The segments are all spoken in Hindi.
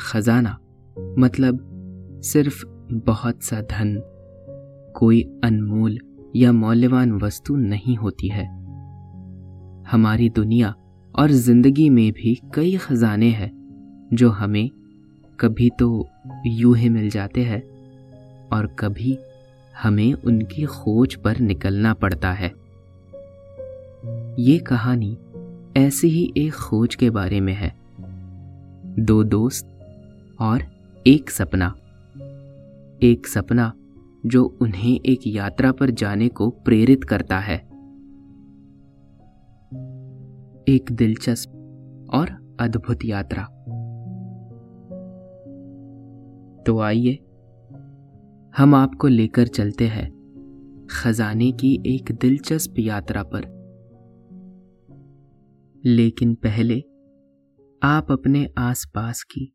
खजाना। मतलब सिर्फ़ बहुत सा धन। कोई अनमोल या मौल्यवान वस्तु नहीं होती है। हमारी दुनिया और ज़िंदगी में भी कई खजाने हैं, जो हमें कभी तो यूँ ही मिल जाते हैं और कभी हमें उनकी खोज पर निकलना पड़ता है। ये कहानी ऐसी ही एक खोज के बारे में है। दो दोस्त और एक सपना। एक सपना जो उन्हें एक यात्रा पर जाने को प्रेरित करता है। एक दिलचस्प और अद्भुत यात्रा। तो आइए, हम आपको लेकर चलते हैं खजाने की एक दिलचस्प यात्रा पर। लेकिन पहले आप अपने आसपास की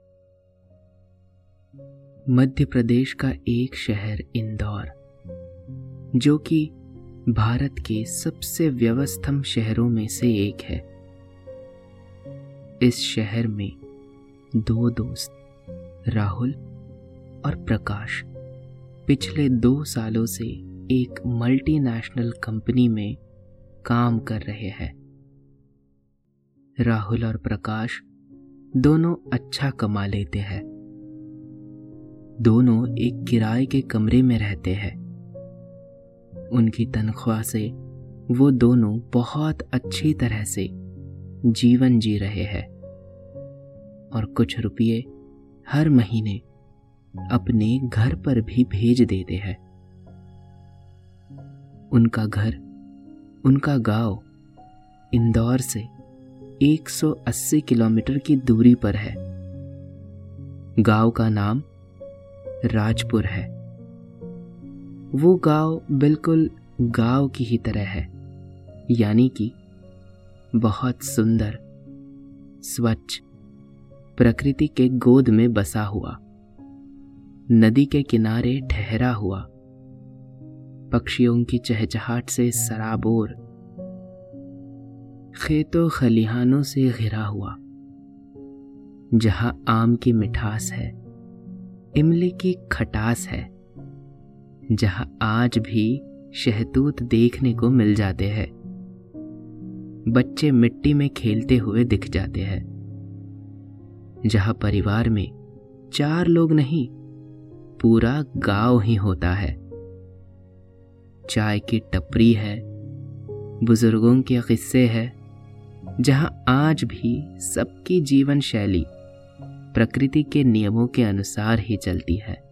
मध्य प्रदेश का एक शहर इंदौर, जो कि भारत के सबसे व्यवस्थम शहरों में से एक है। इस शहर में दो दोस्त, राहुल और प्रकाश, पिछले दो सालों से एक मल्टीनेशनल कंपनी में काम कर रहे हैं। राहुल और प्रकाश दोनों अच्छा कमा लेते हैं। दोनों एक किराए के कमरे में रहते हैं। उनकी तनख्वाह से वो दोनों बहुत अच्छी तरह से जीवन जी रहे हैं और कुछ रुपये हर महीने अपने घर पर भी भेज देते हैं। उनका घर, उनका गाँव इंदौर से 180 किलोमीटर की दूरी पर है। गाँव का नाम राजपुर है। वो गाँव बिल्कुल गाँव की ही तरह है, यानी कि बहुत सुंदर, स्वच्छ, प्रकृति के गोद में बसा हुआ, नदी के किनारे ठहरा हुआ, पक्षियों की चहचहाट से सराबोर, खेतों खलिहानों से घिरा हुआ, जहाँ आम की मिठास है। इमली की खटास है, जहाँ आज भी शहतूत देखने को मिल जाते हैं। बच्चे मिट्टी में खेलते हुए दिख जाते हैं, जहाँ परिवार में चार लोग नहीं, पूरा गाँव ही होता है। चाय की टपरी है, बुज़ुर्गों के किस्से है, जहाँ आज भी सबकी जीवन शैली प्रकृति के नियमों के अनुसार ही चलती है।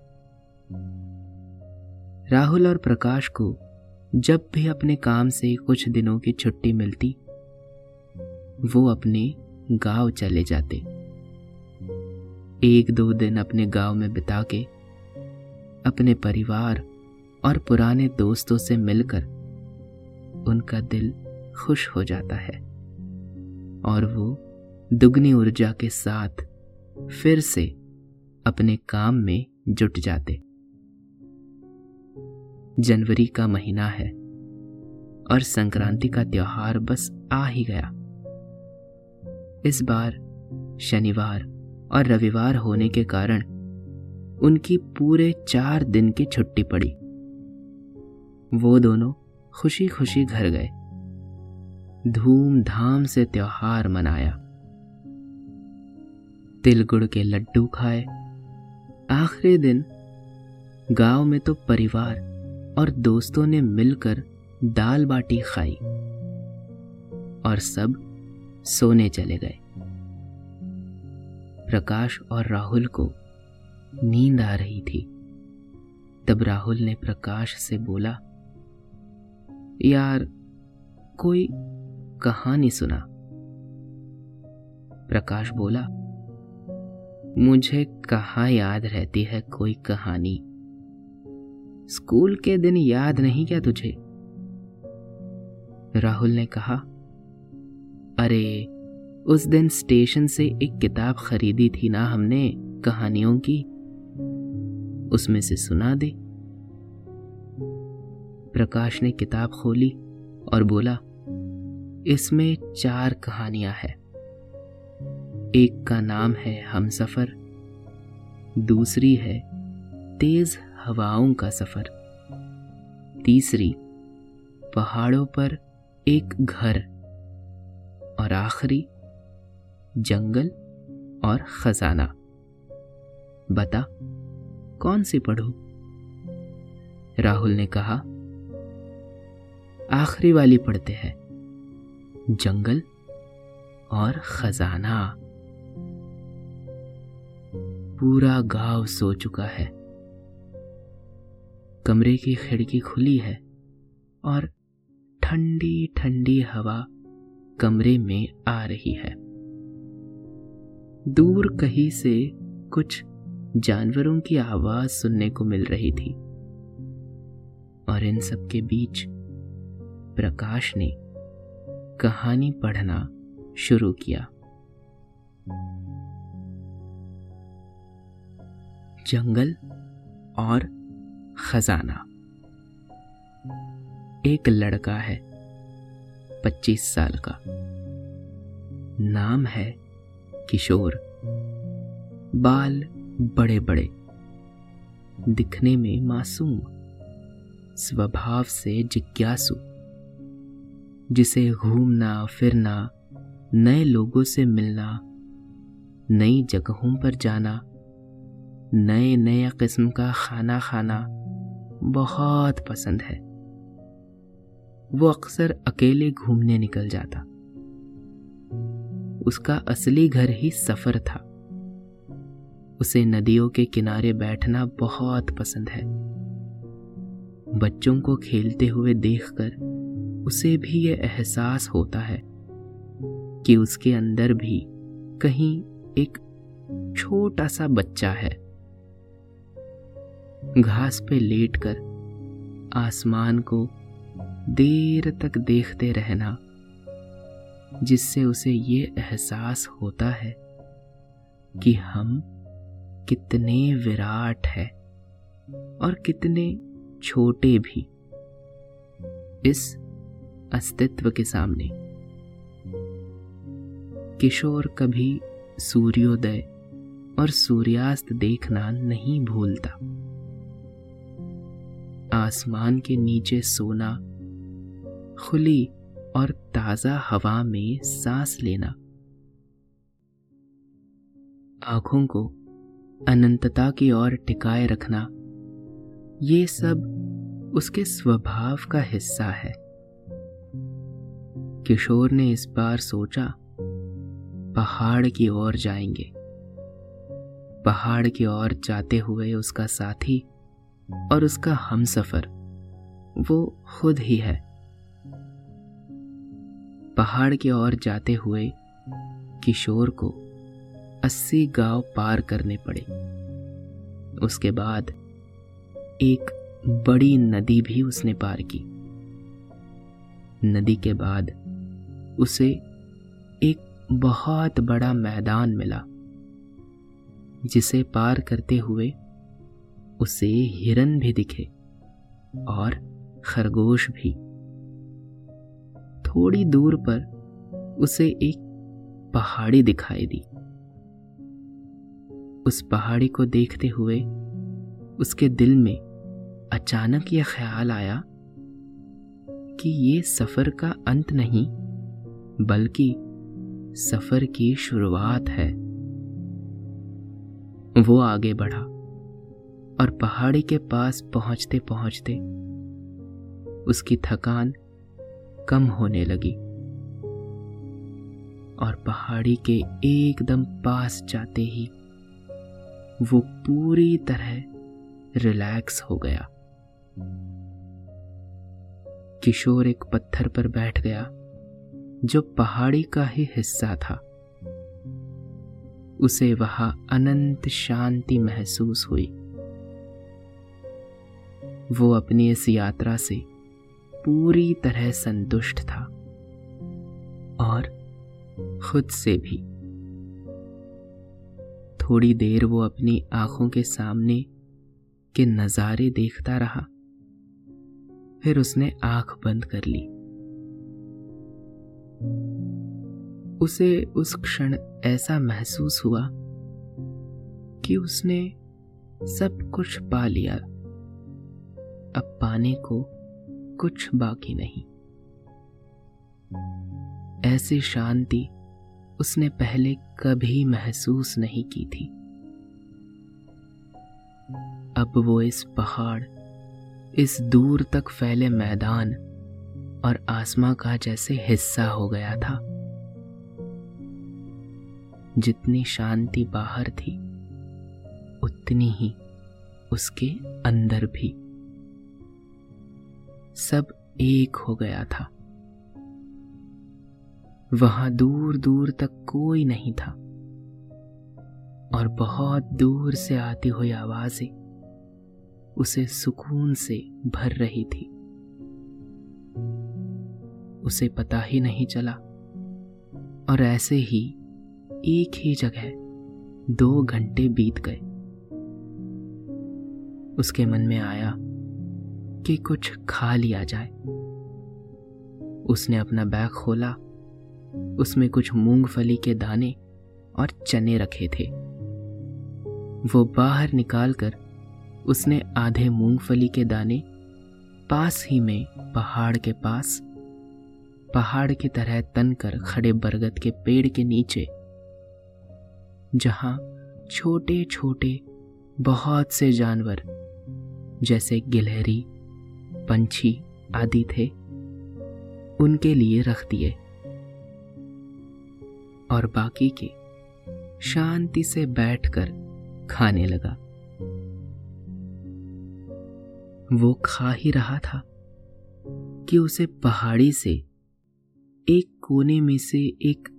राहुल और प्रकाश को जब भी अपने काम से कुछ दिनों की छुट्टी मिलती, वो अपने गाँव चले जाते। एक दो दिन अपने गाँव में बिता के अपने परिवार और पुराने दोस्तों से मिलकर उनका दिल खुश हो जाता है और वो दुगनी ऊर्जा के साथ फिर से अपने काम में जुट जाते। जनवरी का महीना है और संक्रांति का त्योहार बस आ ही गया। इस बार शनिवार और रविवार होने के कारण उनकी पूरे चार दिन की छुट्टी पड़ी। वो दोनों खुशी खुशी घर गए। धूमधाम से त्योहार मनाया। तिल गुड़ के लड्डू खाए। आखिरी दिन गाँव में तो परिवार और दोस्तों ने मिलकर दाल बाटी खाई और सब सोने चले गए। प्रकाश और राहुल को नींद आ रही थी। तब राहुल ने प्रकाश से बोला, यार, कोई कहानी सुना। प्रकाश बोला मुझे कहा याद रहती है कोई कहानी? स्कूल के दिन याद नहीं क्या तुझे? राहुल ने कहा, अरे, उस दिन स्टेशन से एक किताब खरीदी थी ना हमने कहानियों की? उसमें से सुना दे. प्रकाश ने किताब खोली और बोला, इसमें चार कहानियाँ हैं। एक का नाम है हम सफ़र दूसरी है तेज हवाओं का सफ़र, तीसरी पहाड़ों पर एक घर और आखिरी जंगल और खजाना। बता, कौन सी पढ़ू? राहुल ने कहा, आखिरी वाली पढ़ते हैं, जंगल और खजाना। पूरा गाँव सो चुका है। कमरे की खिड़की खुली है और ठंडी ठंडी हवा कमरे में आ रही है। दूर कहीं से कुछ जानवरों की आवाज़ सुनने को मिल रही थी और इन सब के बीच प्रकाश ने कहानी पढ़ना शुरू किया। जंगल और खजाना। एक लड़का है, पच्चीस साल का। नाम है किशोर। बाल बड़े बड़े दिखने में मासूम, स्वभाव से जिज्ञासु, जिसे घूमना, फिरना, नए लोगों से मिलना, नई जगहों पर जाना नए नए किस्म का खाना खाना बहुत पसंद है। वो अक्सर अकेले घूमने निकल जाता। उसका असली घर ही सफ़र था। उसे नदियों के किनारे बैठना बहुत पसंद है। बच्चों को खेलते हुए देखकर उसे भी यह एहसास होता है कि उसके अंदर भी कहीं एक छोटा सा बच्चा है। घास पे लेटकर आसमान को देर तक देखते रहना, जिससे उसे ये एहसास होता है कि हम कितने विराट है और कितने छोटे भी इस अस्तित्व के सामने। किशोर कभी सूर्योदय और सूर्यास्त देखना नहीं भूलता। आसमान के नीचे सोना, खुली और ताज़ा हवा में सांस लेना। आँखों को अनंतता की ओर टिकाए रखना, ये सब उसके स्वभाव का हिस्सा है। किशोर ने इस बार सोचा, पहाड़ की ओर जाएँगे। पहाड़ की ओर जाते हुए उसका साथी और उसका हम सफ़र वो खुद ही है। पहाड़ की ओर जाते हुए किशोर को अस्सी गाँव पार करने पड़े। उसके बाद एक बड़ी नदी भी उसने पार की। नदी के बाद उसे एक बहुत बड़ा मैदान मिला, जिसे पार करते हुए उसे हिरन भी दिखे और खरगोश भी। थोड़ी दूर पर उसे एक पहाड़ी दिखाई दी। उस पहाड़ी को देखते हुए उसके दिल में अचानक यह ख्याल आया कि ये सफ़र का अंत नहीं, बल्कि सफ़र की शुरुआत है। वो आगे बढ़ा। और पहाड़ी के पास पहुँचते पहुँचते उसकी थकान कम होने लगी और पहाड़ी के एकदम पास जाते ही वो पूरी तरह रिलैक्स हो गया। किशोर एक पत्थर पर बैठ गया, जो पहाड़ी का ही हिस्सा था। उसे वहाँ अनंत शांति महसूस हुई। वो अपनी इस यात्रा से पूरी तरह संतुष्ट था और खुद से भी। थोड़ी देर वो अपनी आँखों के सामने के नज़ारे देखता रहा। फिर उसने आँख बंद कर ली। उसे उस क्षण ऐसा महसूस हुआ कि उसने सब कुछ पा लिया। अब पाने को कुछ बाकी नहीं। ऐसी शांति उसने पहले कभी महसूस नहीं की थी। अब वो इस पहाड़, इस दूर तक फैले मैदान और आसमां का जैसे हिस्सा हो गया था। जितनी शांति बाहर थी, उतनी ही उसके अंदर भी। सब एक हो गया था। वहाँ दूर दूर तक कोई नहीं था। और बहुत दूर से आती हुई आवाज़ें उसे सुकून से भर रही थी। उसे पता ही नहीं चला। और ऐसे ही एक ही जगह दो घंटे बीत गए। उसके मन में आया कि कुछ खा लिया जाए। उसने अपना बैग खोला। उसमें कुछ मूंगफली के दाने और चने रखे थे। वो बाहर निकालकर उसने आधे मूंगफली के दाने पास ही में पहाड़ के पास, पहाड़ की तरह तनकर खड़े बरगद के पेड़ के नीचे, जहाँ छोटे छोटे बहुत से जानवर, जैसे गिलहरी पंछी आदि थे। उनके लिए रख दिए। और बाकी के शांति से बैठकर खाने लगा। वो खा ही रहा था कि उसे पहाड़ी से एक कोने में से एक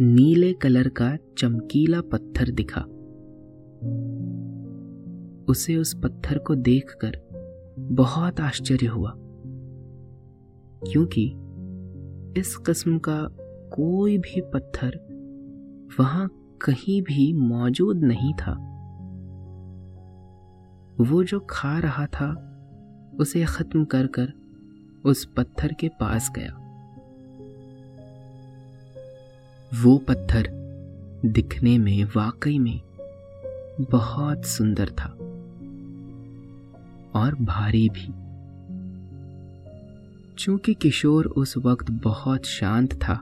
नीले कलर का चमकीला पत्थर दिखा। उसे उस पत्थर को देखकर बहुत आश्चर्य हुआ, क्योंकि इस किस्म का कोई भी पत्थर वहाँ कहीं भी मौजूद नहीं था। वो जो खा रहा था, उसे खत्म कर कर उस पत्थर के पास गया। वो पत्थर दिखने में वाकई में बहुत सुंदर था। और भारी भी। चूँकि किशोर उस वक्त बहुत शांत था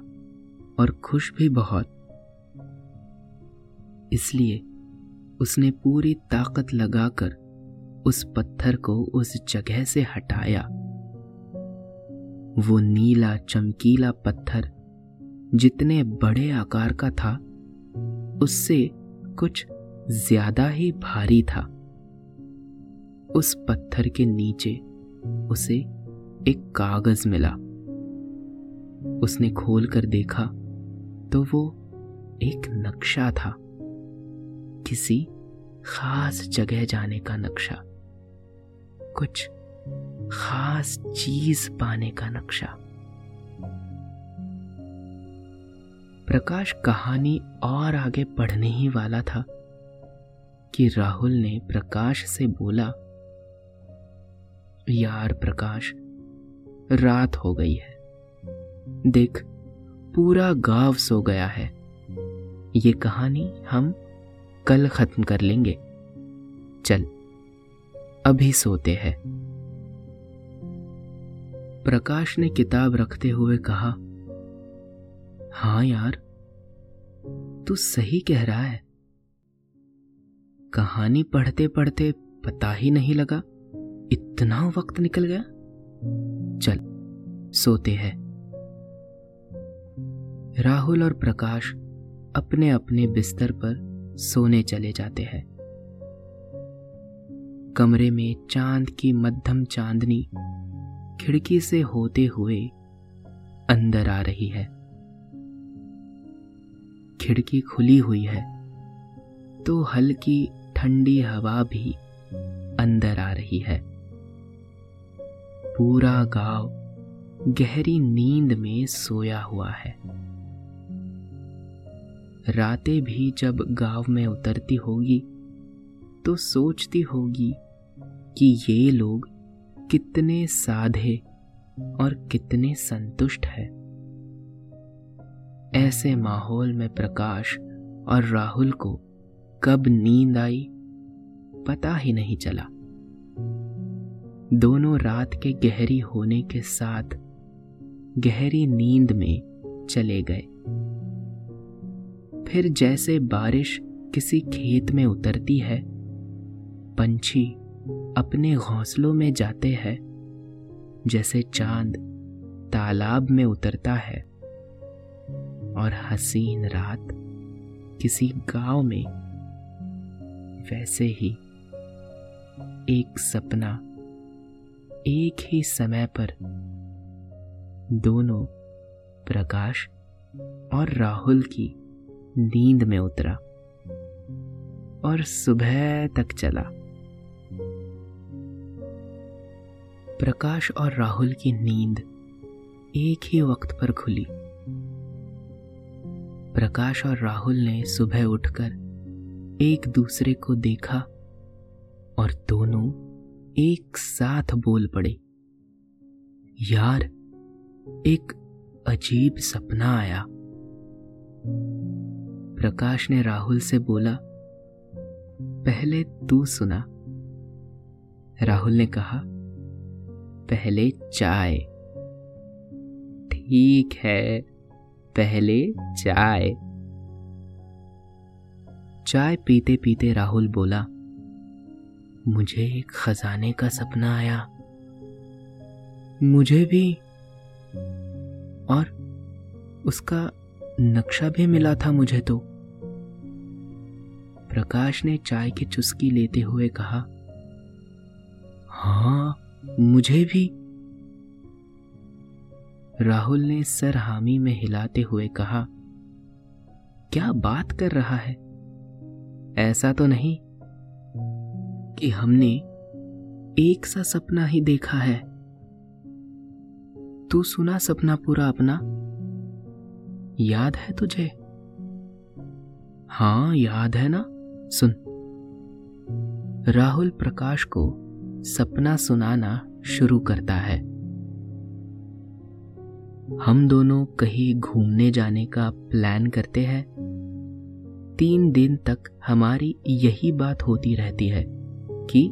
और खुश भी बहुत, इसलिए उसने पूरी ताकत लगाकर उस पत्थर को उस जगह से हटाया। वो नीला, चमकीला पत्थर जितने बड़े आकार का था, उससे कुछ ज़्यादा ही भारी था। उस पत्थर के नीचे उसे एक कागज़ मिला। उसने खोलकर देखा तो वो एक नक्शा था, किसी खास जगह जाने का नक्शा, कुछ खास चीज़ पाने का नक्शा। प्रकाश कहानी और आगे पढ़ने ही वाला था कि राहुल ने प्रकाश से बोला यार प्रकाश, रात हो गई है। देख, पूरा गाँव सो गया है। ये कहानी हम कल खत्म कर लेंगे। चल, अभी सोते हैं। प्रकाश ने किताब रखते हुए कहा हाँ यार, तू सही कह रहा है। कहानी पढ़ते पढ़ते पता ही नहीं लगा। इतना वक्त निकल गया? चल, सोते हैं। राहुल और प्रकाश अपने अपने बिस्तर पर सोने चले जाते हैं। कमरे में चाँद की मध्यम चांदनी खिड़की से होते हुए अंदर आ रही है। खिड़की खुली हुई है तो हल्की ठंडी हवा भी अंदर आ रही है। पूरा गाँव गहरी नींद में सोया हुआ है। रातें भी जब गाँव में उतरती होगी तो सोचती होगी कि ये लोग कितने साधे और कितने संतुष्ट है। ऐसे माहौल में प्रकाश और राहुल को कब नींद आई, पता ही नहीं चला। दोनों रात के गहरी होने के साथ गहरी नींद में चले गए। फिर जैसे बारिश किसी खेत में उतरती है, पंछी अपने घोंसलों में जाते हैं, जैसे चाँद तालाब में उतरता है, और हसीन रात किसी गाँव में वैसे ही एक सपना एक ही समय पर दोनों प्रकाश और राहुल की नींद में उतरा और सुबह तक चला। प्रकाश और राहुल की नींद एक ही वक्त पर खुली। प्रकाश और राहुल ने सुबह उठकर एक दूसरे को देखा और दोनों एक साथ बोल पड़े। यार, एक अजीब सपना आया। प्रकाश ने राहुल से बोला, पहले तू सुना। राहुल ने कहा, पहले चाय। ठीक है, पहले चाय। चाय पीते पीते राहुल बोला मुझे एक खजाने का सपना आया। मुझे भी और उसका नक्शा भी मिला था मुझे तो। प्रकाश ने चाय की चुस्की लेते हुए कहा हाँ मुझे भी। राहुल ने सर हामी में हिलाते हुए कहा, क्या बात कर रहा है? ऐसा तो नहीं। कि हमने एक सा सपना ही देखा है। तू सुना सपना पूरा अपना? याद है तुझे? हाँ याद है ना? सुन। राहुल प्रकाश को सपना सुनाना शुरू करता है। हम दोनों कहीं घूमने जाने का प्लान करते हैं। तीन दिन तक हमारी यही बात होती रहती है। कि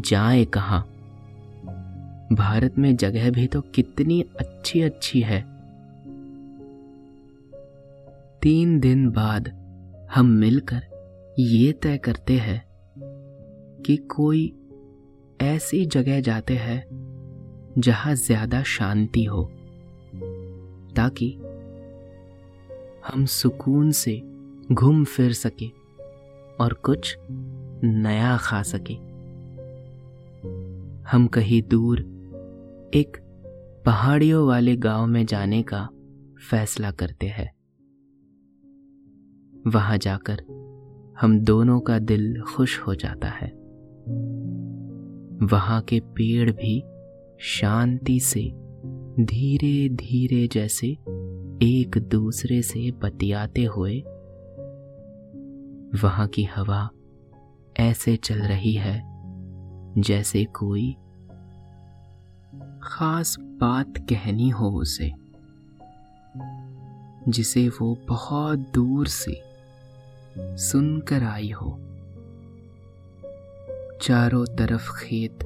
जाए कहाँ। भारत में जगह भी तो कितनी अच्छी अच्छी है। तीन दिन बाद हम मिलकर ये तय करते हैं कि कोई ऐसी जगह जाते हैं जहाँ ज़्यादा शांति हो, ताकि हम सुकून से घूम फिर सके और कुछ नया खा सके। हम कहीं दूर एक पहाड़ियों वाले गाँव में जाने का फैसला करते हैं। वहाँ जाकर हम दोनों का दिल खुश हो जाता है। वहाँ के पेड़ भी शांति से धीरे धीरे जैसे एक दूसरे से बतियाते हुए, वहाँ की हवा ऐसे चल रही है जैसे कोई खास बात कहनी हो उसे, जिसे वो बहुत दूर से सुनकर आई हो। चारों तरफ़ खेत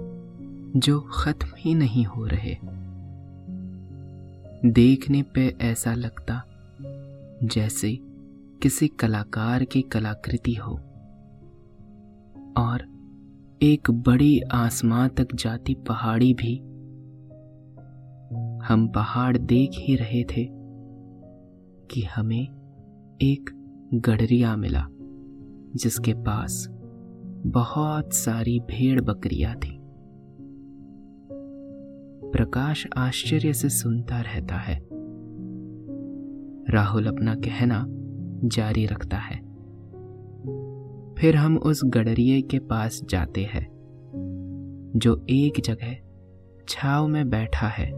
जो खत्म ही नहीं हो रहे। देखने पे ऐसा लगता जैसे किसी कलाकार की कलाकृति हो, और एक बड़ी आसमां तक जाती पहाड़ी भी। हम पहाड़ देख ही रहे थे कि हमें एक गडरिया मिला, जिसके पास बहुत सारी भेड़ बकरियाँ थी। प्रकाश आश्चर्य से सुनता रहता है। राहुल अपना कहना जारी रखता है। फिर हम उस गडरिए के पास जाते हैं, जो एक जगह छाव में बैठा है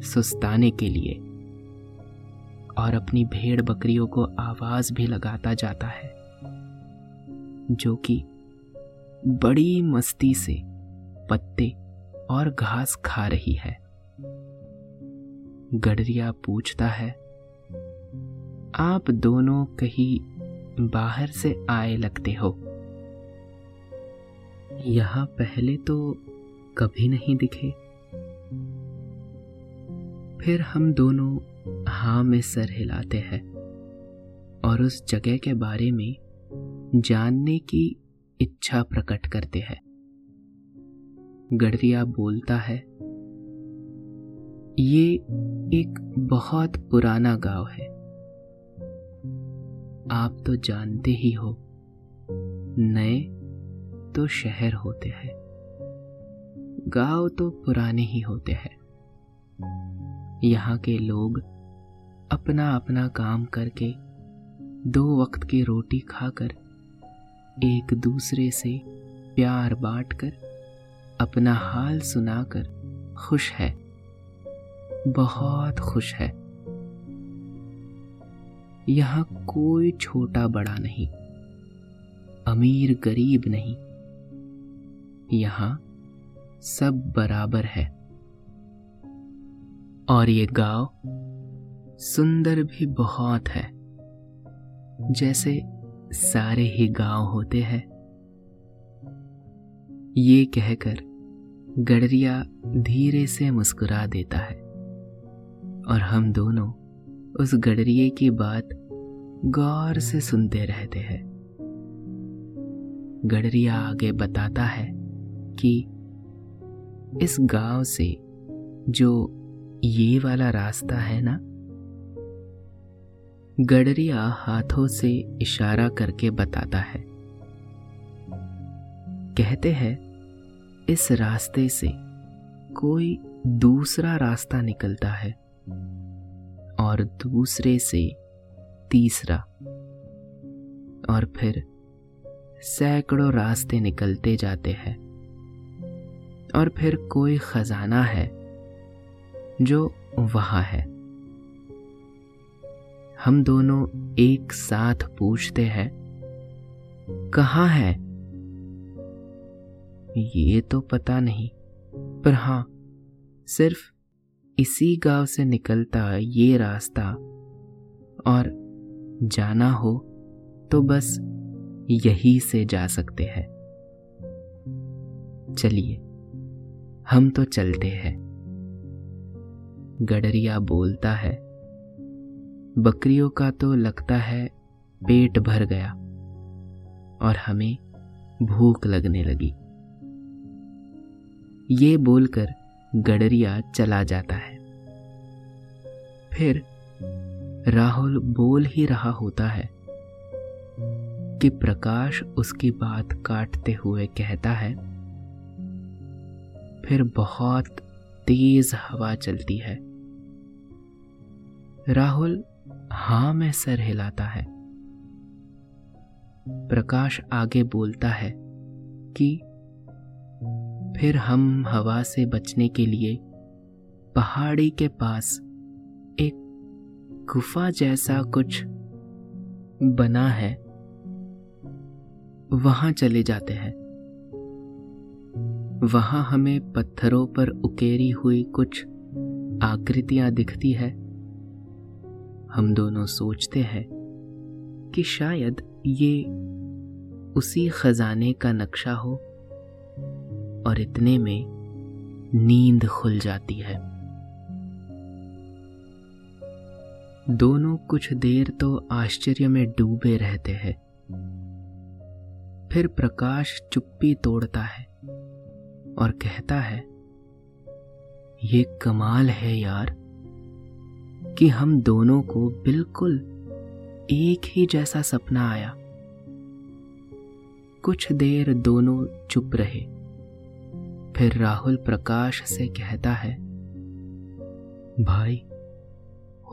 सुस्ताने के लिए, और अपनी भेड़ बकरियों को आवाज़ भी लगाता जाता है, जो कि बड़ी मस्ती से पत्ते और घास खा रही है। गडरिया पूछता है, आप दोनों कहीं बाहर से आए लगते हो। यहाँ पहले तो कभी नहीं दिखे। फिर हम दोनों हाँ में सर हिलाते हैं और उस जगह के बारे में जानने की इच्छा प्रकट करते हैं। गडरिया बोलता है, ये एक बहुत पुराना गाँव है। आप तो जानते ही हो, नए तो शहर होते हैं, गाँव तो पुराने ही होते हैं। यहाँ के लोग अपना अपना काम करके दो वक्त की रोटी खाकर एक दूसरे से प्यार बांटकर अपना हाल सुनाकर खुश है, बहुत खुश है। यहाँ कोई छोटा बड़ा नहीं, अमीर गरीब नहीं। यहाँ सब बराबर है। और ये गाँव सुंदर भी बहुत है। जैसे सारे ही गाँव होते हैं। ये कहकर गडरिया धीरे से मुस्कुरा देता है। और हम दोनों उस गडरिए की बात गौर से सुनते रहते हैं। गडरिया आगे बताता है कि इस गाँव से जो ये वाला रास्ता है ना, गडरिया हाथों से इशारा करके बताता है। कहते हैं, इस रास्ते से कोई दूसरा रास्ता निकलता है। और दूसरे से तीसरा। और फिर सैकड़ों रास्ते निकलते जाते हैं। और फिर कोई खजाना है जो वहाँ है। हम दोनों एक साथ पूछते हैं, कहाँ है? ये तो पता नहीं, पर हाँ सिर्फ़ इसी गाँव से निकलता ये रास्ता। और जाना हो तो बस यही से जा सकते हैं। चलिए, हम तो चलते हैं। गडरिया बोलता है, बकरियों का तो लगता है पेट भर गया, और हमें भूख लगने लगी। ये बोलकर गडरिया चला जाता है। फिर राहुल बोल ही रहा होता है कि प्रकाश उसकी बात काटते हुए कहता है, फिर बहुत तेज हवा चलती है। राहुल, हाँ, में सर हिलाता है। प्रकाश आगे बोलता है कि फिर हम हवा से बचने के लिए पहाड़ी के पास एक गुफा जैसा कुछ बना है। वहाँ चले जाते हैं। वहाँ हमें पत्थरों पर उकेरी हुई कुछ आकृतियाँ दिखती है। हम दोनों सोचते हैं कि शायद ये उसी खजाने का नक्शा हो। और इतने में नींद खुल जाती है। दोनों कुछ देर तो आश्चर्य में डूबे रहते हैं। फिर प्रकाश चुप्पी तोड़ता है और कहता है, ये कमाल है यार कि हम दोनों को बिल्कुल एक ही जैसा सपना आया। कुछ देर दोनों चुप रहे। फिर राहुल प्रकाश से कहता है, भाई,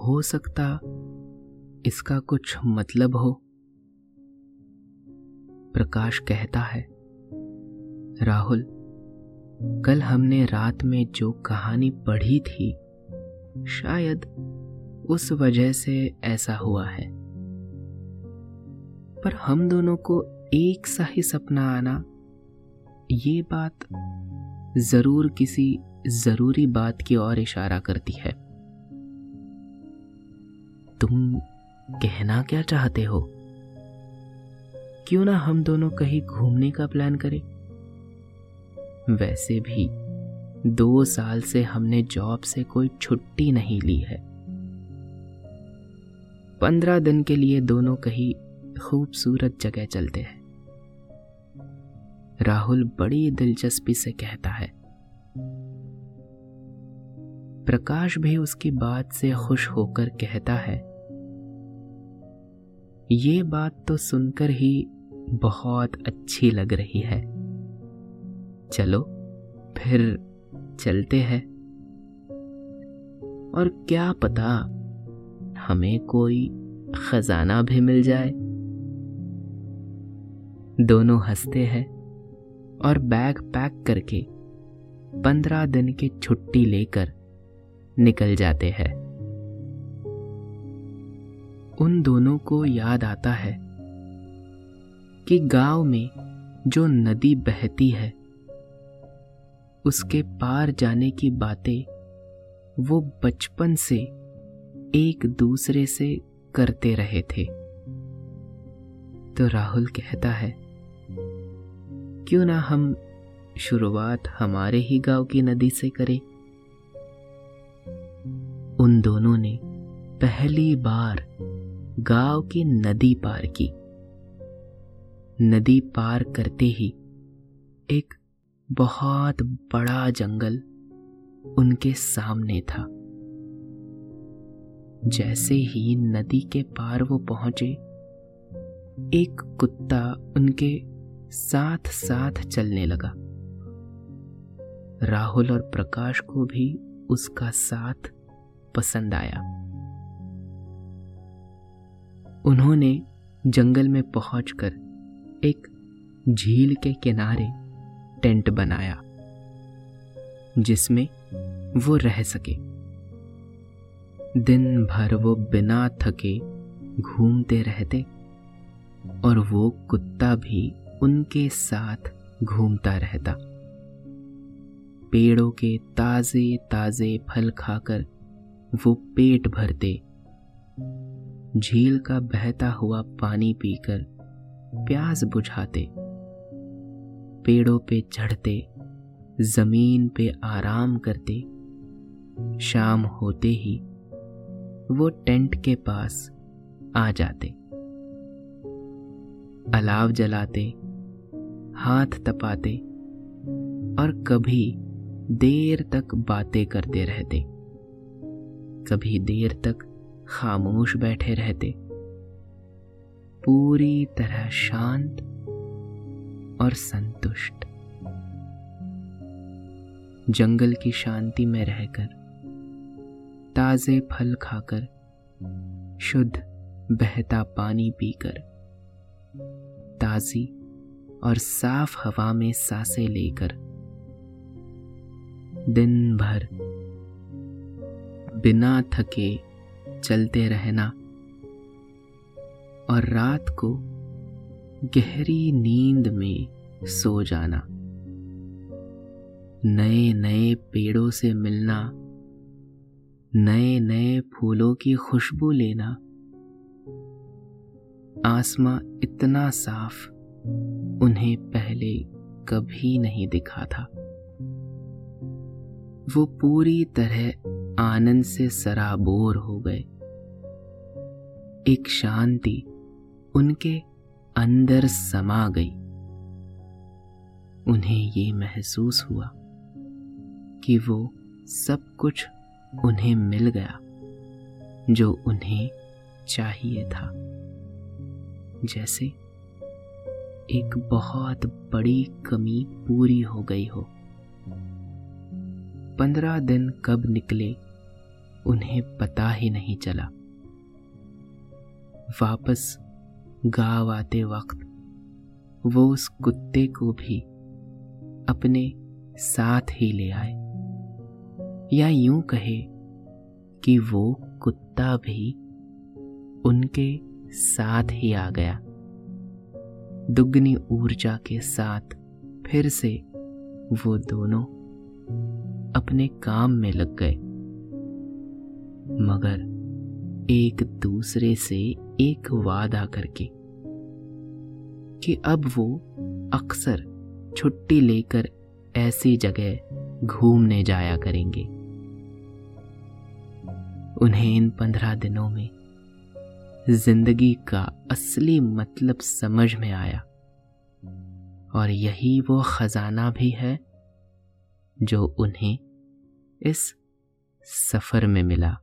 हो सकता इसका कुछ मतलब हो। प्रकाश कहता है, राहुल, कल हमने रात में जो कहानी पढ़ी थी, शायद उस वजह से ऐसा हुआ है। पर हम दोनों को एक सा ही सपना आना, ये बात ज़रूर किसी ज़रूरी बात की ओर इशारा करती है। तुम कहना क्या चाहते हो? क्यों ना हम दोनों कहीं घूमने का प्लान करें? वैसे भी, दो साल से हमने जॉब से कोई छुट्टी नहीं ली है। पंद्रह दिन के लिए दोनों कहीं खूबसूरत जगह चलते हैं। राहुल बड़ी दिलचस्पी से कहता है। प्रकाश भी उसकी बात से खुश होकर कहता है, ये बात तो सुनकर ही बहुत अच्छी लग रही है। चलो, फिर चलते हैं। और क्या पता हमें कोई खजाना भी मिल जाए। दोनों हँसते हैं। और बैग पैक करके पंद्रह दिन की छुट्टी लेकर निकल जाते हैं। उन दोनों को याद आता है कि गाँव में जो नदी बहती है, उसके पार जाने की बातें वो बचपन से एक दूसरे से करते रहे थे। तो राहुल कहता है क्यों ना हम शुरुआत हमारे ही गाँव की नदी से करें? उन दोनों ने पहली बार गाँव की नदी पार की। नदी पार करते ही एक बहुत बड़ा जंगल उनके सामने था। जैसे ही नदी के पार वो पहुँचे, एक कुत्ता उनके साथ साथ चलने लगा। राहुल और प्रकाश को भी उसका साथ पसंद आया। उन्होंने जंगल में पहुंचकर एक झील के किनारे टेंट बनाया, जिसमें वो रह सके। दिन भर वो बिना थके घूमते रहते और वो कुत्ता भी उनके साथ घूमता रहता। पेड़ों के ताजे ताजे फल खाकर वो पेट भरते। झील का बहता हुआ पानी पीकर प्यास बुझाते। पेड़ों पे चढ़ते, ज़मीन पे आराम करते। शाम होते ही वो टेंट के पास आ जाते। अलाव जलाते हाथ तपाते और कभी देर तक बातें करते रहते। कभी देर तक खामोश बैठे रहते। पूरी तरह शांत और संतुष्ट। जंगल की शांति में रहकर, ताजे फल खाकर, शुद्ध, बहता पानी पीकर, ताजी और साफ़ हवा में साँसें लेकर। दिन भर बिना थके चलते रहना और रात को गहरी नींद में सो जाना। नए नए पेड़ों से मिलना नए नए फूलों की खुशबू लेना। आसमां इतना साफ़ उन्हें पहले कभी नहीं दिखा था। वो पूरी तरह आनंद से सराबोर हो गए। एक शांति उनके अंदर समा गई। उन्हें ये महसूस हुआ कि वो सब कुछ उन्हें मिल गया जो उन्हें चाहिए था। जैसे एक बहुत बड़ी कमी पूरी हो गई हो। पंद्रह दिन कब निकले, उन्हें पता ही नहीं चला। वापस गाँव आते वक्त, वो उस कुत्ते को भी अपने साथ ही ले आए। या यूँ कहे कि वो कुत्ता भी उनके साथ ही आ गया। दुगनी ऊर्जा के साथ फिर से वो दोनों अपने काम में लग गए। मगर एक दूसरे से एक वादा करके कि अब वो अक्सर छुट्टी लेकर ऐसी जगह घूमने जाया करेंगे। उन्हें इन पंद्रह दिनों में ज़िंदगी का असली मतलब समझ में आया। और यही वो खजाना भी है जो उन्हें इस सफ़र में मिला।